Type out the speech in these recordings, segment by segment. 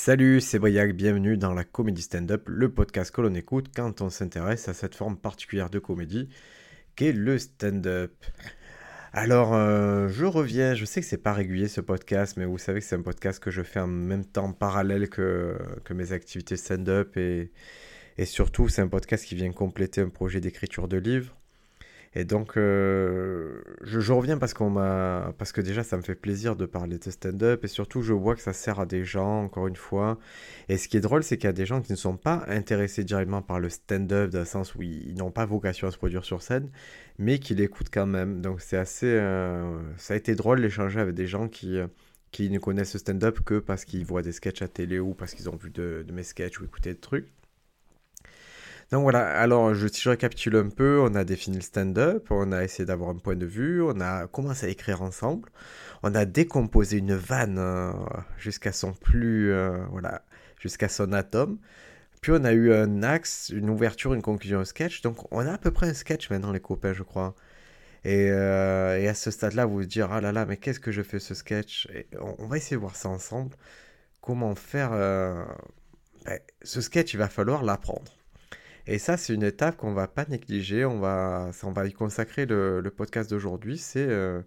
Salut, c'est Briac, bienvenue dans la comédie stand-up, le podcast que l'on écoute quand on s'intéresse à cette forme particulière de comédie qu'est le stand-up. Alors, euh, je reviens, je sais que c'est pas régulier ce podcast, mais vous savez que c'est un podcast que je fais en même temps parallèle que, mes activités stand-up et, et surtout c'est un podcast qui vient compléter un projet d'écriture de livre. Et donc, euh, je, reviens parce, qu'on m'a, parce que déjà, ça me fait plaisir de parler de stand-up et surtout, je vois que ça sert à des gens, encore une fois. Et ce qui est drôle, c'est qu'il y a des gens qui ne sont pas intéressés directement par le stand-up, dans le sens où ils, n'ont pas vocation à se produire sur scène, mais qui l'écoutent quand même. Donc, c'est assez. Euh, ça a été drôle d'échanger avec des gens qui. Euh, qui ne connaissent le stand-up que parce qu'ils voient des sketchs à télé ou parce qu'ils ont vu de, de mes sketchs ou écouté des trucs. Donc voilà, alors je, si je récapitule un peu, on a défini le stand-up, on a essayé d'avoir un point de vue, on a commencé à écrire ensemble, on a décomposé une vanne euh, jusqu'à son plus, euh, voilà, jusqu'à son atome. Puis on a eu un axe, une ouverture, une conclusion, un sketch. Donc on a à peu près un sketch maintenant, les copains, je crois. Et, euh, et à ce stade-là, vous vous dire, ah là là, mais qu'est-ce que je fais ce sketch? Et on, va essayer de voir ça ensemble. Comment faire ben, Ce sketch, il va falloir l'apprendre. Et ça, c'est une étape qu'on va pas négliger. On va, on va y consacrer le, podcast d'aujourd'hui. C'est euh,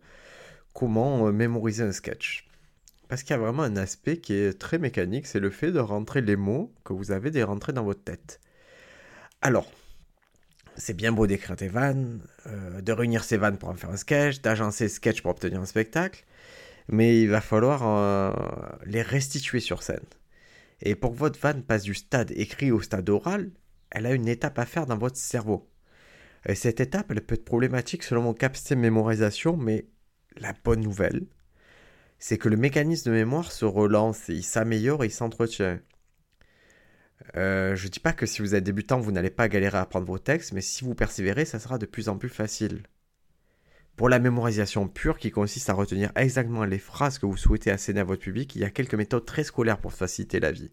comment euh, mémoriser un sketch. Parce qu'il y a vraiment un aspect qui est très mécanique, c'est le fait de rentrer les mots que vous avez des rentrés dans votre tête. Alors, c'est bien beau d'écrire des vannes, euh, de réunir ces vannes pour en faire un sketch, d'agencer sketch pour obtenir un spectacle, mais il va falloir les restituer sur scène. Et pour que votre vanne passe du stade écrit au stade oral, elle a une étape à faire dans votre cerveau. Et cette étape, elle peut être problématique selon mon capacité de mémorisation, mais la bonne nouvelle, c'est que le mécanisme de mémoire se relance il s'améliore et il s'entretient. Euh, je ne dis pas que si vous êtes débutant, vous n'allez pas galérer à apprendre vos textes, mais si vous persévérez, ça sera de plus en plus facile. Pour la mémorisation pure, qui consiste à retenir exactement les phrases que vous souhaitez asséner à votre public, il y a quelques méthodes très scolaires pour faciliter la vie.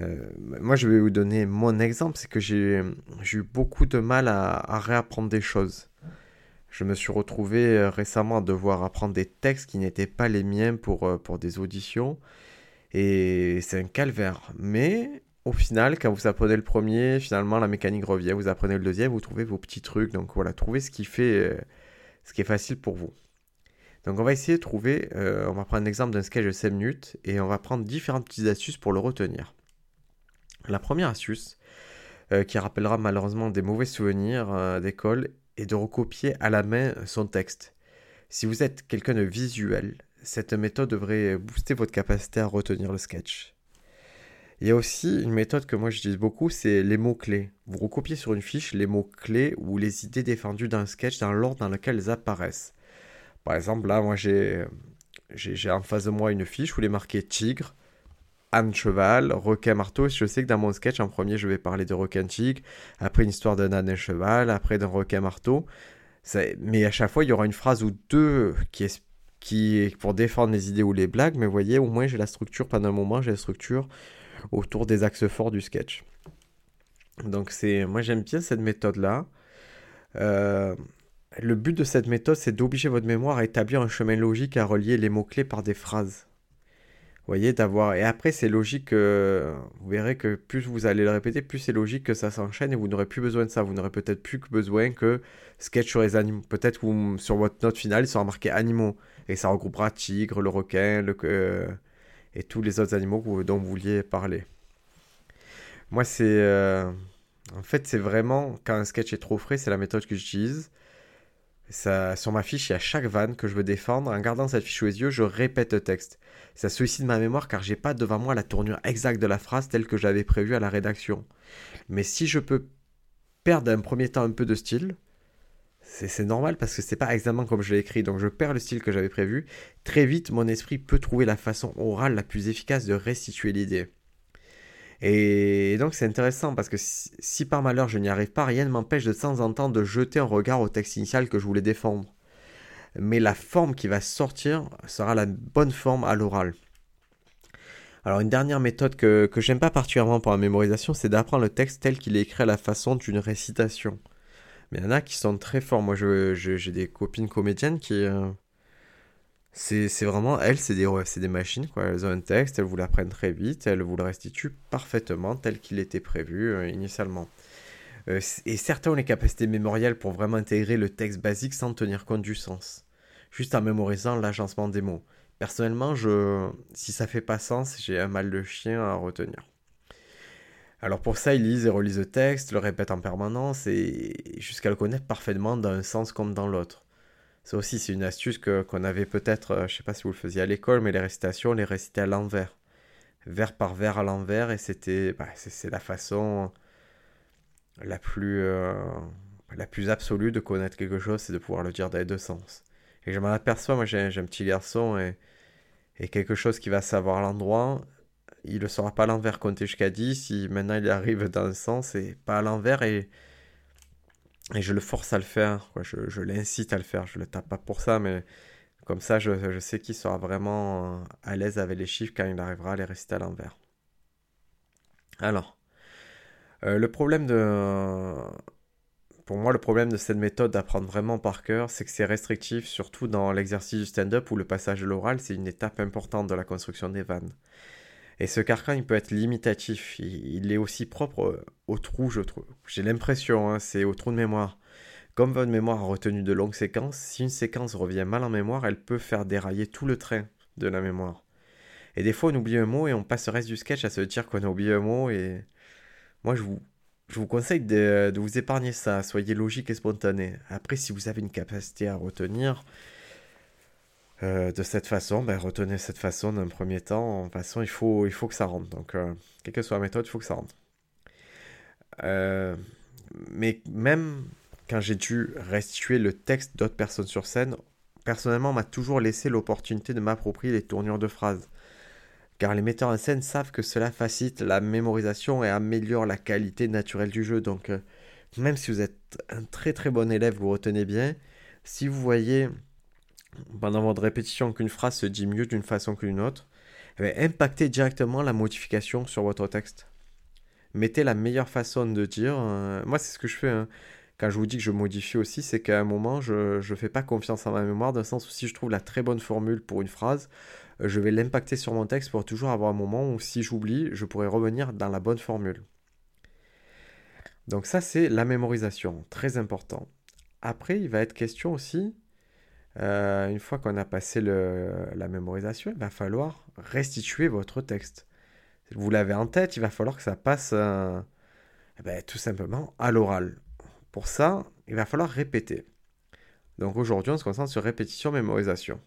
Euh, moi, je vais vous donner mon exemple, c'est que j'ai eu beaucoup de mal à, réapprendre des choses. Je me suis retrouvé euh, récemment à devoir apprendre des textes qui n'étaient pas les miens pour, euh, pour des auditions. Et c'est un calvaire. Mais au final, quand vous apprenez le premier, finalement, la mécanique revient. Vous apprenez le deuxième, vous trouvez vos petits trucs. Donc voilà, trouvez ce qui fait, ce qui est facile pour vous. Donc on va essayer de trouver, on va prendre un exemple d'un sketch de 5 minutes et on va prendre différentes petites astuces pour le retenir. La première astuce, euh, qui rappellera malheureusement des mauvais souvenirs euh, d'école, est de recopier à la main son texte. Si vous êtes quelqu'un de visuel, cette méthode devrait booster votre capacité à retenir le sketch. Il y a aussi une méthode que moi j'utilise beaucoup, c'est les mots-clés. Vous recopiez sur une fiche les mots-clés ou les idées défendues d'un sketch dans l'ordre dans lequel elles apparaissent. Par exemple, là, moi j'ai, j'ai en face de moi une fiche où il est marqué tigre, Anne Cheval, requin marteau. Je sais que dans mon sketch, en premier, je vais parler de requin tigre, après une histoire d'un âne et cheval, après d'un requin marteau. Mais à chaque fois, il y aura une phrase ou deux qui est, qui est pour défendre les idées ou les blagues. Mais vous voyez, au moins, j'ai la structure pendant un moment, j'ai la structure autour des axes forts du sketch. Donc, c'est, moi, j'aime bien cette méthode-là. Euh, le but de cette méthode, c'est d'obliger votre mémoire à établir un chemin logique à relier les mots-clés par des phrases voyez, d'avoir. Et après, c'est logique que. Vous verrez que plus vous allez le répéter, plus c'est logique que ça s'enchaîne et vous n'aurez plus besoin de ça. Vous n'aurez peut-être plus besoin que sketch sur les animaux. Peut-être que sur votre note finale, il sera marqué animaux. Et ça regroupera tigre, le requin, le. Euh, et tous les autres animaux dont vous vouliez parler. Moi, c'est. Euh, en fait, c'est vraiment. Quand un sketch est trop frais, c'est la méthode que j'utilise. Ça, sur ma fiche, il y a chaque vanne que je veux défendre. En gardant cette fiche les yeux, je répète le texte. Ça sollicite ma mémoire car j'ai pas devant moi la tournure exacte de la phrase telle que j'avais prévu à la rédaction. Mais si je peux perdre un premier temps un peu de style, c'est normal parce que c'est pas exactement comme je l'ai écrit, donc je perds le style que j'avais prévu. Très vite, mon esprit peut trouver la façon orale la plus efficace de restituer l'idée. Et donc c'est intéressant parce que si, par malheur je n'y arrive pas, rien ne m'empêche de temps en temps de jeter un regard au texte initial que je voulais défendre. Mais la forme qui va sortir sera la bonne forme à l'oral. Alors une dernière méthode que, j'aime pas particulièrement pour la mémorisation, c'est d'apprendre le texte tel qu'il est écrit à la façon d'une récitation. Mais il y en a qui sont très forts. Moi j'ai des copines comédiennes qui... Euh, C'est vraiment, elles, c'est des, des machines. Elles ont un texte, elles vous l'apprennent très vite, elles vous le restituent parfaitement tel qu'il était prévu euh, initialement. Euh, et certains ont les capacités mémorielles pour vraiment intégrer le texte basique sans tenir compte du sens, juste en mémorisant l'agencement des mots. Personnellement, je, si ça fait pas sens, j'ai un mal de chien à retenir. Alors pour ça, ils lisent et relisent le texte, le répètent en permanence et jusqu'à le connaître parfaitement dans un sens comme dans l'autre. Ça aussi, c'est une astuce qu'on avait peut-être, euh, je sais pas si vous le faisiez à l'école, mais les récitations, on les récitait à l'envers. Vers par vers à l'envers et c'était, bah, c'est, la façon la plus, euh, la plus absolue de connaître quelque chose, c'est de pouvoir le dire dans les deux sens. Et je m'en aperçois, moi j'ai, un petit garçon et, et quelque chose qui va savoir l'endroit, il ne saura pas à l'envers compter jusqu'à 10 si maintenant il arrive dans un sens et pas à l'envers et, et je le force à le faire, Je, l'incite à le faire, je le tape pas pour ça, mais comme ça je, sais qu'il sera vraiment à l'aise avec les chiffres quand il arrivera à les réciter à l'envers. Alors, euh, le problème de... Pour moi, le problème de cette méthode d'apprendre vraiment par cœur, c'est que c'est restrictif, surtout dans l'exercice du stand-up où le passage de l'oral, c'est une étape importante de la construction des vannes. Et ce carcan, il peut être limitatif. Il, est aussi propre euh, au trou, je trouve. J'ai l'impression, hein, c'est au trou de mémoire. Comme votre mémoire a retenu de longues séquences, si une séquence revient mal en mémoire, elle peut faire dérailler tout le train de la mémoire. Et des fois, on oublie un mot et on passe le reste du sketch à se dire qu'on a oublié un mot. Et moi, je vous, je vous conseille de, de vous épargner ça. Soyez logique et spontané. Après, si vous avez une capacité à retenir, euh, de cette façon, ben, retenez cette façon d'un premier temps. En façon, il faut, il faut que ça rentre. Donc, euh, quelle que soit la méthode, il faut que ça rentre. Euh, mais même quand j'ai dû restituer le texte d'autres personnes sur scène, personnellement, on m'a toujours laissé l'opportunité de m'approprier les tournures de phrases. Car les metteurs en scène savent que cela facilite la mémorisation et améliore la qualité naturelle du jeu. Donc, même si vous êtes un très très bon élève, vous retenez bien, si vous voyez pendant votre répétition qu'une phrase se dit mieux d'une façon qu'une autre, eh impactez directement la modification sur votre texte. Mettez la meilleure façon de dire. Euh, moi, c'est ce que je fais. Hein. Quand je vous dis que je modifie aussi, c'est qu'à un moment, je ne fais pas confiance en ma mémoire, dans le sens où si je trouve la très bonne formule pour une phrase, euh, je vais l'impacter sur mon texte pour toujours avoir un moment où si j'oublie, je pourrais revenir dans la bonne formule. Donc ça, c'est la mémorisation, très important. Après, il va être question aussi euh, une fois qu'on a passé la mémorisation, il va falloir restituer votre texte. Vous l'avez en tête, il va falloir que ça passe euh, ben, tout simplement à l'oral. Pour ça, il va falloir répéter. Donc aujourd'hui, on se concentre sur répétition, mémorisation.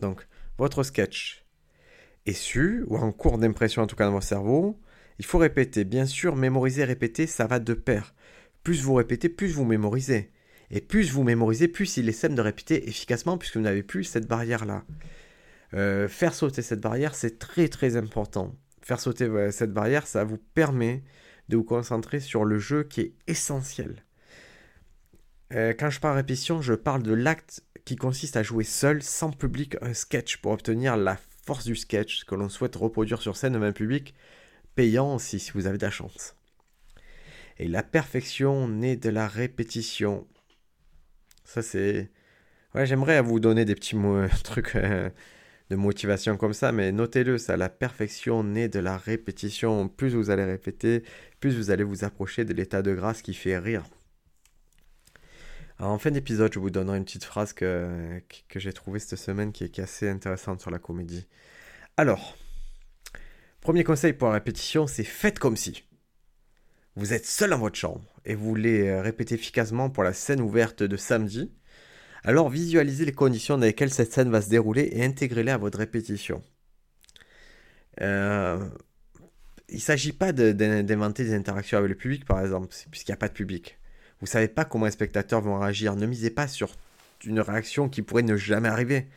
Donc, votre sketch est su, ou en cours d'impression en tout cas dans votre cerveau, il faut répéter. Bien sûr, mémoriser, répéter, ça va de pair. Plus vous répétez, plus vous mémorisez. Et plus vous mémorisez, plus il est simple de répéter efficacement puisque vous n'avez plus cette barrière-là. Euh, faire sauter cette barrière, c'est très très important. Faire sauter cette barrière, ça vous permet de vous concentrer sur le jeu qui est essentiel. Euh, quand je parle répétition, je parle de l'acte qui consiste à jouer seul, sans public, un sketch pour obtenir la force du sketch que l'on souhaite reproduire sur scène devant un public payant aussi si vous avez de la chance. Et la perfection naît de la répétition. Ça, c'est. J'aimerais vous donner des petits mots, trucs euh, de motivation comme ça, mais notez-le, ça, la perfection naît de la répétition. Plus vous allez répéter, plus vous allez vous approcher de l'état de grâce qui fait rire. en fin d'épisode, je vous donnerai une petite phrase que, que j'ai trouvée cette semaine qui est, qui est assez intéressante sur la comédie. Alors, premier conseil pour la répétition, c'est faites comme si. Vous êtes seul dans votre chambre et vous voulez euh, répéter efficacement pour la scène ouverte de samedi, alors visualisez les conditions dans lesquelles cette scène va se dérouler et intégrez-les à votre répétition. Euh, il ne s'agit pas d'inventer des interactions avec le public, par exemple, puisqu'il n'y a pas de public. Vous ne savez pas comment les spectateurs vont réagir. Ne misez pas sur une réaction qui pourrait ne jamais arriver.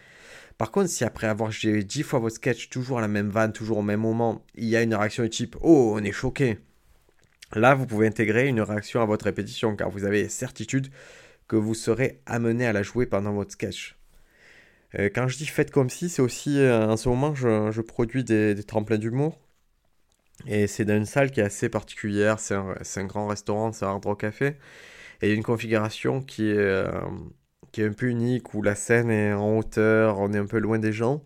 Par contre, si après avoir joué dix fois votre sketch, toujours la même vanne, toujours au même moment, il y a une réaction du type Oh, on est choqué Là, vous pouvez intégrer une réaction à votre répétition car vous avez certitude que vous serez amené à la jouer pendant votre sketch. Euh, quand je dis faites comme si, c'est aussi euh, en ce moment je, produis des, tremplins d'humour. Et c'est dans une salle qui est assez particulière, c'est un, grand restaurant, c'est un Hard Rock Café. Et il y a une configuration qui est, euh, qui est un peu unique, où la scène est en hauteur, on est un peu loin des gens.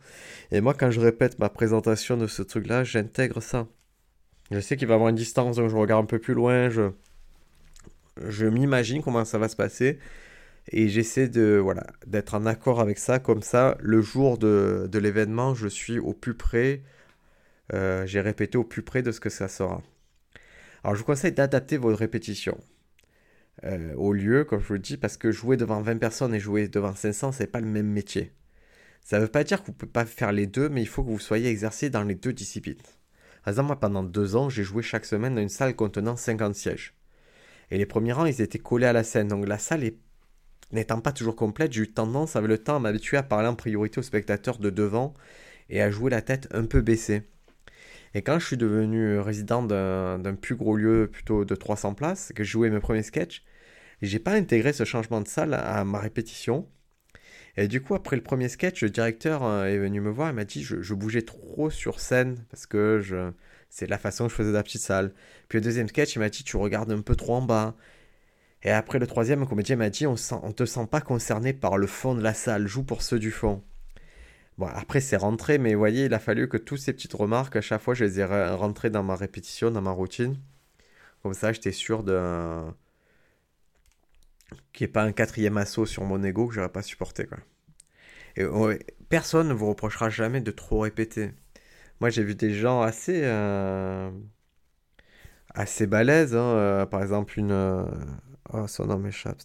Et moi, quand je répète ma présentation de ce truc-là, j'intègre ça. Je sais qu'il va avoir une distance, donc je regarde un peu plus loin, je, m'imagine comment ça va se passer. Et j'essaie de voilà d'être en accord avec ça, comme ça, le jour de, de l'événement, je suis au plus près, euh, j'ai répété au plus près de ce que ça sera. Alors je vous conseille d'adapter vos répétitions euh, au lieu, comme je vous le dis, parce que jouer devant 20 personnes et jouer devant 500, c'est pas le même métier. Ça ne veut pas dire que vous ne pouvez pas faire les deux, mais il faut que vous soyez exercé dans les deux disciplines. Par exemple, moi, pendant deux ans, j'ai joué chaque semaine dans une salle contenant 50 sièges. Et les premiers rangs, ils étaient collés à la scène. Donc la salle n'étant pas toujours complète, j'ai eu tendance avec le temps à m'habituer à parler en priorité aux spectateurs de devant et à jouer la tête un peu baissée. Et quand je suis devenu résident d'un plus gros lieu, plutôt de 300 places, que je jouais mes premiers sketchs, j'ai pas intégré ce changement de salle à ma répétition. Et du coup, après le premier sketch, le directeur euh, est venu me voir et m'a dit je, bougeais trop sur scène parce que c'est la façon que je faisais la petite salle. Puis le deuxième sketch, il m'a dit tu regardes un peu trop en bas. Et après le troisième, le comédien m'a dit on ne te sent pas concerné par le fond de la salle, joue pour ceux du fond. Bon, après c'est rentré, mais vous voyez, il a fallu que toutes ces petites remarques, à chaque fois, je les ai rentrées dans ma répétition, dans ma routine. Comme ça, j'étais sûr de qu'il n'y ait pas un quatrième assaut sur mon ego que j'aurais pas supporté. Quoi. Et personne ne vous reprochera jamais de trop répéter. Moi, j'ai vu des gens assez, euh, assez balèzes. Hein, euh, par exemple, une. Euh, oh, son nom m'échappe.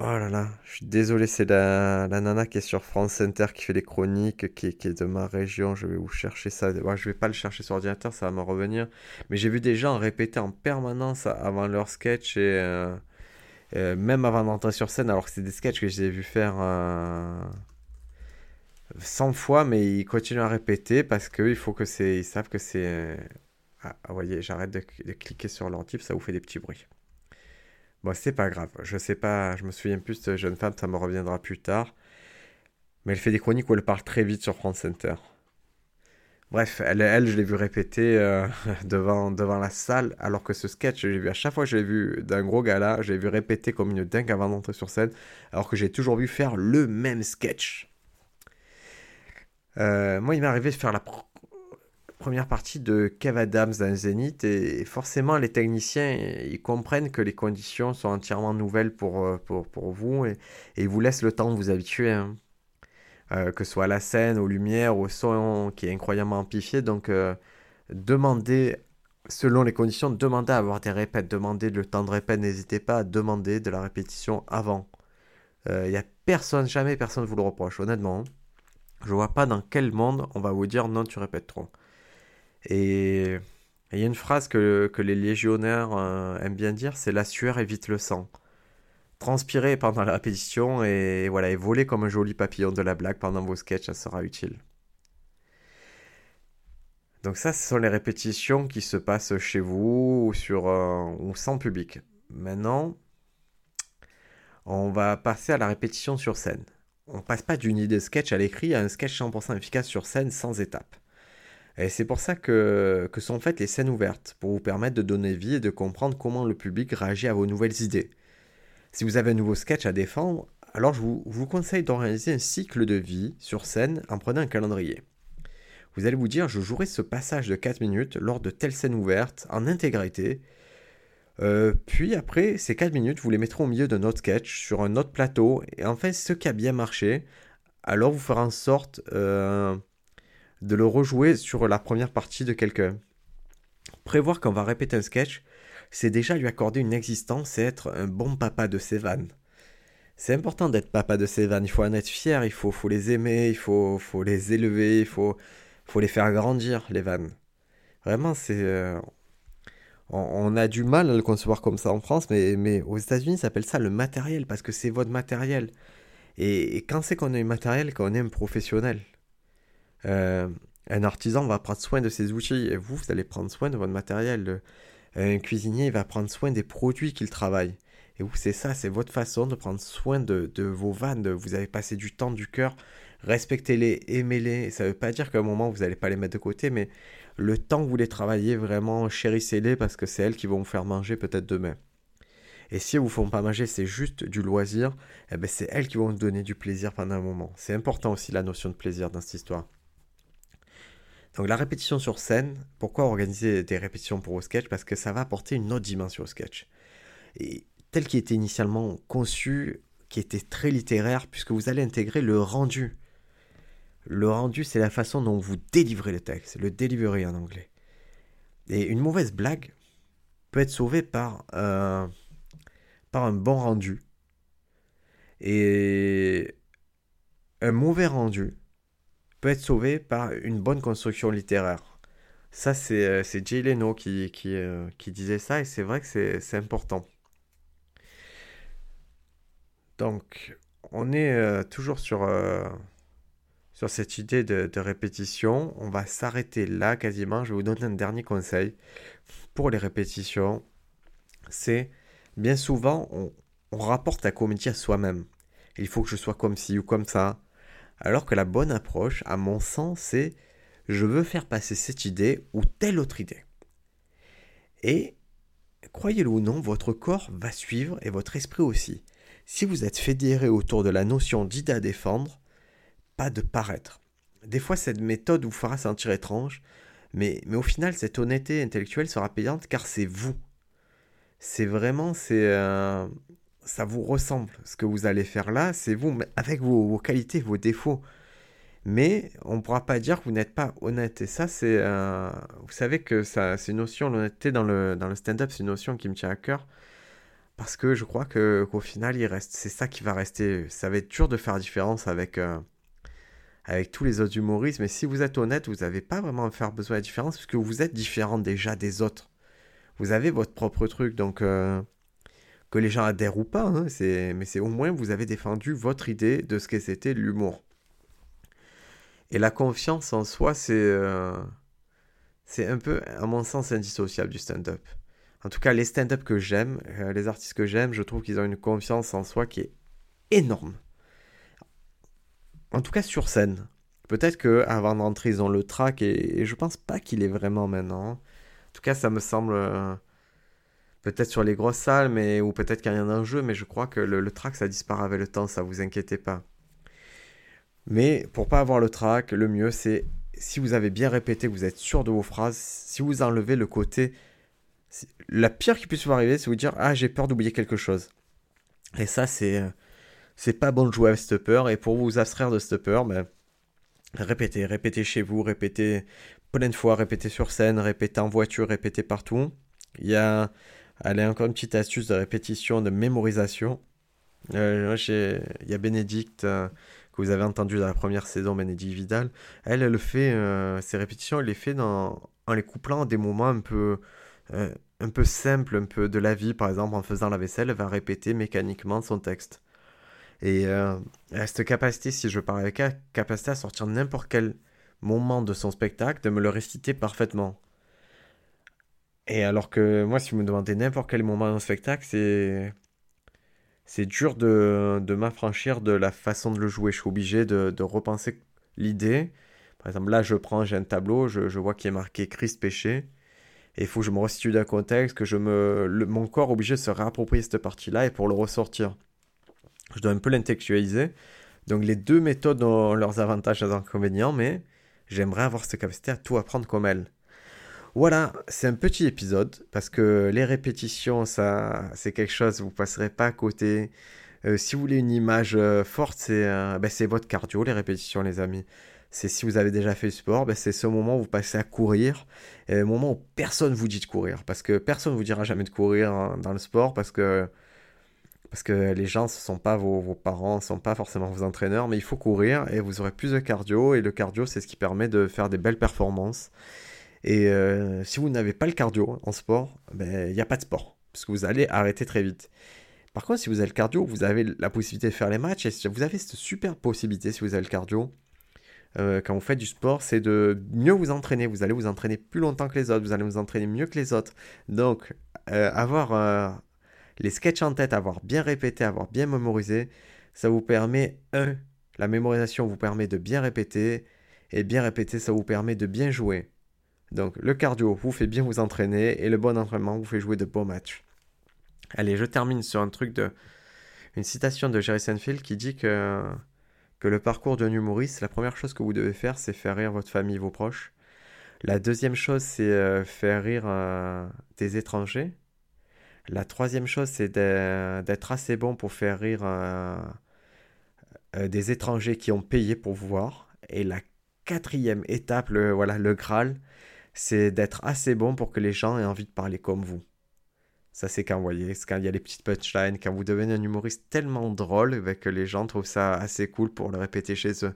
Oh là là, je suis désolé, c'est la, la, nana qui est sur France Inter qui fait les chroniques, qui, qui est de ma région. Je vais vous chercher ça. Ouais, je vais pas le chercher sur ordinateur, ça va me revenir. Mais j'ai vu des gens répéter en permanence avant leur sketch et même avant d'entrer sur scène, alors que c'est des sketchs que j'ai vu faire euh, 100 fois, mais ils continuent à répéter parce qu'ils faut que c'est, ils savent que c'est. Euh, ah, vous voyez, j'arrête de, cliquer sur l'antipe, ça vous fait des petits bruits. Bon, c'est pas grave. Je sais pas, je me souviens plus de cette jeune femme, ça me reviendra plus tard. Mais elle fait des chroniques où elle parle très vite sur France Center. Bref, elle, je l'ai vu répéter euh, devant, la salle, alors que ce sketch, j'ai vu à chaque fois que je l'ai vu d'un gros gala, j'ai vu répéter comme une dingue avant d'entrer sur scène, alors que j'ai toujours vu faire le même sketch. Euh, moi, il m'est arrivé de faire la première partie de Kev Adams dans Zénith, et forcément, les techniciens, ils comprennent que les conditions sont entièrement nouvelles pour, euh, pour, pour vous, et, ils vous laissent le temps de vous habituer. Hein. Euh, que ce soit à la scène, aux lumières, au son qui est incroyablement amplifié. Donc, euh, demandez, selon les conditions, demandez à avoir des répètes, demandez le temps de répète, n'hésitez pas à demander de la répétition avant. Il euh, n'y a personne, jamais personne ne vous le reproche, honnêtement. Je vois pas dans quel monde on va vous dire non, tu répètes trop. Et il y a une phrase que, que les légionnaires aiment bien dire, c'est la sueur évite le sang transpirer pendant la répétition et voilà et voler comme un joli papillon de la blague pendant vos sketchs, ça sera utile. Donc ça, ce sont les répétitions qui se passent chez vous ou, sur, sans public. Maintenant, on va passer à la répétition sur scène. On passe pas d'une idée de sketch à l'écrit à un sketch 100% efficace sur scène sans étape. Et c'est pour ça que sont faites les scènes ouvertes, pour vous permettre de donner vie et de comprendre comment le public réagit à vos nouvelles idées. Si vous avez un nouveau sketch à défendre, alors je vous, conseille d'organiser un cycle de vie sur scène en prenant un calendrier. Vous allez vous dire, je jouerai ce passage de 4 minutes lors de telle scène ouverte en intégralité. Euh, puis après, ces 4 minutes, vous les mettrez au milieu d'un autre sketch sur un autre plateau. Et enfin, ce qui a bien marché, alors vous ferez en sorte euh, de le rejouer sur la première partie de quelqu'un. Prévoir qu'on va répéter un sketch, c'est déjà lui accorder une existence et être un bon papa de ses vannes. C'est important d'être papa de ses vannes, il faut en être fier, il faut, les aimer, il faut, les élever, il faut, les faire grandir, les vannes. Vraiment, c'est... Euh, on, a du mal à le concevoir comme ça en France, mais, mais aux États-Unis, ça s'appelle ça le matériel, parce que c'est votre matériel. Et, quand c'est qu'on a un matériel, quand on est un professionnel, euh, un artisan va prendre soin de ses outils, et vous, vous allez prendre soin de votre matériel. Un cuisinier va prendre soin des produits qu'il travaille. Et vous, c'est ça, c'est votre façon de prendre soin de, vos vannes. Vous avez passé du temps, du cœur. Respectez-les, aimez-les. Ça ne veut pas dire qu'à un moment, vous n'allez pas les mettre de côté, mais le temps que vous les travaillez, vraiment, chérissez-les parce que c'est elles qui vont vous faire manger peut-être demain. Et si elles vous font pas manger, c'est juste du loisir, eh ben c'est elles qui vont vous donner du plaisir pendant un moment. C'est important aussi la notion de plaisir dans cette histoire. Donc la répétition sur scène, pourquoi organiser des répétitions pour vos sketch? Parce que ça va apporter une autre dimension au sketch. Et tel qu'il était initialement conçu, qui était très littéraire, puisque vous allez intégrer le rendu. Le rendu, c'est la façon dont vous délivrez le texte, le delivery en anglais. Et une mauvaise blague peut être sauvée par, par un bon rendu. Et un mauvais rendu peut être sauvé par une bonne construction littéraire. Ça, c'est euh, Jay Leno qui, euh, qui, disait ça, et c'est vrai que c'est important. Donc, on est euh, toujours sur, sur cette idée de, répétition. On va s'arrêter là quasiment. Je vais vous donner un dernier conseil pour les répétitions. C'est bien souvent, on, on rapporte la comédie à soi-même. Il faut que je sois comme ci ou comme ça. Alors que la bonne approche, à mon sens, c'est je veux faire passer cette idée ou telle autre idée. Et, croyez-le ou non, votre corps va suivre et votre esprit aussi. Si vous êtes fédéré autour de la notion d'idée à défendre, pas de paraître. Des fois, cette méthode vous fera sentir étrange, mais, au final, cette honnêteté intellectuelle sera payante car c'est vous. C'est vraiment, c'est, euh, ça vous ressemble. Ce que vous allez faire là, c'est vous, avec vos, qualités, vos défauts. Mais on ne pourra pas dire que vous n'êtes pas honnête. Et ça, c'est. vous savez que c'est une notion, l'honnêteté dans le, dans le stand-up, c'est une notion qui me tient à cœur. Parce que je crois que, qu'au final, il reste, c'est ça qui va rester. Ça va être dur de faire différence avec, euh, avec tous les autres humoristes. Mais si vous êtes honnête, vous n'avez pas vraiment à faire besoin de la différence, parce que vous êtes différent déjà des autres. Vous avez votre propre truc. Donc. Euh, que les gens adhèrent ou pas, hein, mais c'est au moins vous avez défendu votre idée de ce que c'était l'humour. Et la confiance en soi, c'est euh, un peu, à mon sens, indissociable du stand-up. En tout cas, les stand-up que j'aime, euh, les artistes que j'aime, je trouve qu'ils ont une confiance en soi qui est énorme. En tout cas, sur scène. Peut-être que avant d'entrer, ils ont le track et, je pense pas qu'il est vraiment maintenant. En tout cas, ça me semble. Euh, peut-être sur les grosses salles, mais, ou peut-être qu'il y a un jeu, mais je crois que le, track, ça disparaît avec le temps, ça vous inquiétez pas. Mais pour pas avoir le track, le mieux c'est si vous avez bien répété, vous êtes sûr de vos phrases, si vous enlevez le côté. La pire qui puisse vous arriver, c'est vous dire Ah, j'ai peur d'oublier quelque chose. Et ça, c'est. C'est pas bon de jouer avec cette peur. Et pour vous abstraire de cette peur, ben, répétez, répétez chez vous, répétez plein de fois, répétez sur scène, répétez en voiture, répétez partout. Il y a Allez, encore une petite astuce de répétition, de mémorisation. Euh, il y a Bénédicte, euh, que vous avez entendu dans la première saison, Bénédicte Vidal. Elle, elle fait, euh, ces répétitions, elle les fait en les couplant à des moments un peu, un peu simples, un peu de la vie. Par exemple, en faisant la vaisselle, elle va répéter mécaniquement son texte. Et elle a cette capacité, si je parle avec elle, capacité à sortir n'importe quel moment de son spectacle, de me le réciter parfaitement. Et alors que moi, si vous me demandez n'importe quel moment d'un spectacle, c'est. C'est dur de, de m'affranchir de la façon de le jouer. Je suis obligé de, de repenser l'idée. Par exemple, là, je prends, j'ai un tableau, je, je vois qu'il est marqué Christ péché. Et il faut que je me restitue d'un contexte, que je me, mon corps est obligé de se réapproprier cette partie-là et pour le ressortir. Je dois un peu l'intellectualiser. Donc les deux méthodes ont leurs avantages et leurs inconvénients, mais j'aimerais avoir cette capacité à tout apprendre comme elles. Voilà, c'est un petit épisode parce que les répétitions, ça, c'est quelque chose, vous passerez pas à côté. Euh, si vous voulez une image euh, forte, euh, ben, c'est votre cardio, les répétitions, les amis. C'est si vous avez déjà fait du sport, ben, c'est ce moment où vous passez à courir, et moment où personne vous dit de courir, parce que personne vous dira jamais de courir hein, dans le sport, parce que parce que les gens, ce sont pas vos, vos parents, ce sont pas forcément vos entraîneurs, mais il faut courir et vous aurez plus de cardio, et le cardio, c'est ce qui permet de faire des belles performances. Et euh, si vous n'avez pas le cardio en sport, ben, il n'y a pas de sport, parce que vous allez arrêter très vite. Par contre, si vous avez le cardio, vous avez la possibilité de faire les matchs, et vous avez cette super possibilité, si vous avez le cardio, euh, quand vous faites du sport, c'est de mieux vous entraîner. Vous allez vous entraîner plus longtemps que les autres, vous allez vous entraîner mieux que les autres. Donc, euh, avoir les sketchs en tête, avoir bien répété, avoir bien mémorisé, ça vous permet, un, la mémorisation vous permet de bien répéter, et bien répéter, ça vous permet de bien jouer. Donc le cardio vous fait bien vous entraîner et le bon entraînement vous fait jouer de beaux matchs. Allez, je termine sur un truc de. Une citation de Jerry Seinfeld qui dit que, que le parcours d'un humoriste, la première chose que vous devez faire, c'est faire rire votre famille, vos proches. La deuxième chose, c'est euh, faire rire euh, des étrangers. La troisième chose, c'est d'être assez bon pour faire rire euh, des étrangers qui ont payé pour vous voir. Et la quatrième étape, voilà, le Graal, c'est d'être assez bon pour que les gens aient envie de parler comme vous. Ça, c'est quand, vous voyez, quand il y a les petites punchlines, quand vous devenez un humoriste tellement drôle que les gens trouvent ça assez cool pour le répéter chez eux.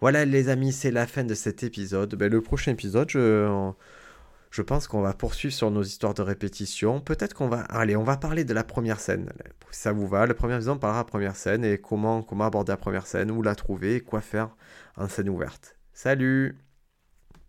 Voilà, les amis, c'est la fin de cet épisode. Ben, le prochain épisode, je, je pense qu'on va poursuivre sur nos histoires de répétition. Peut-être qu'on va. Allez, on va parler de la première scène. Ça vous va La première épisode, on parlera de la première scène et comment, comment aborder la première scène, où la trouver et quoi faire en scène ouverte. Salut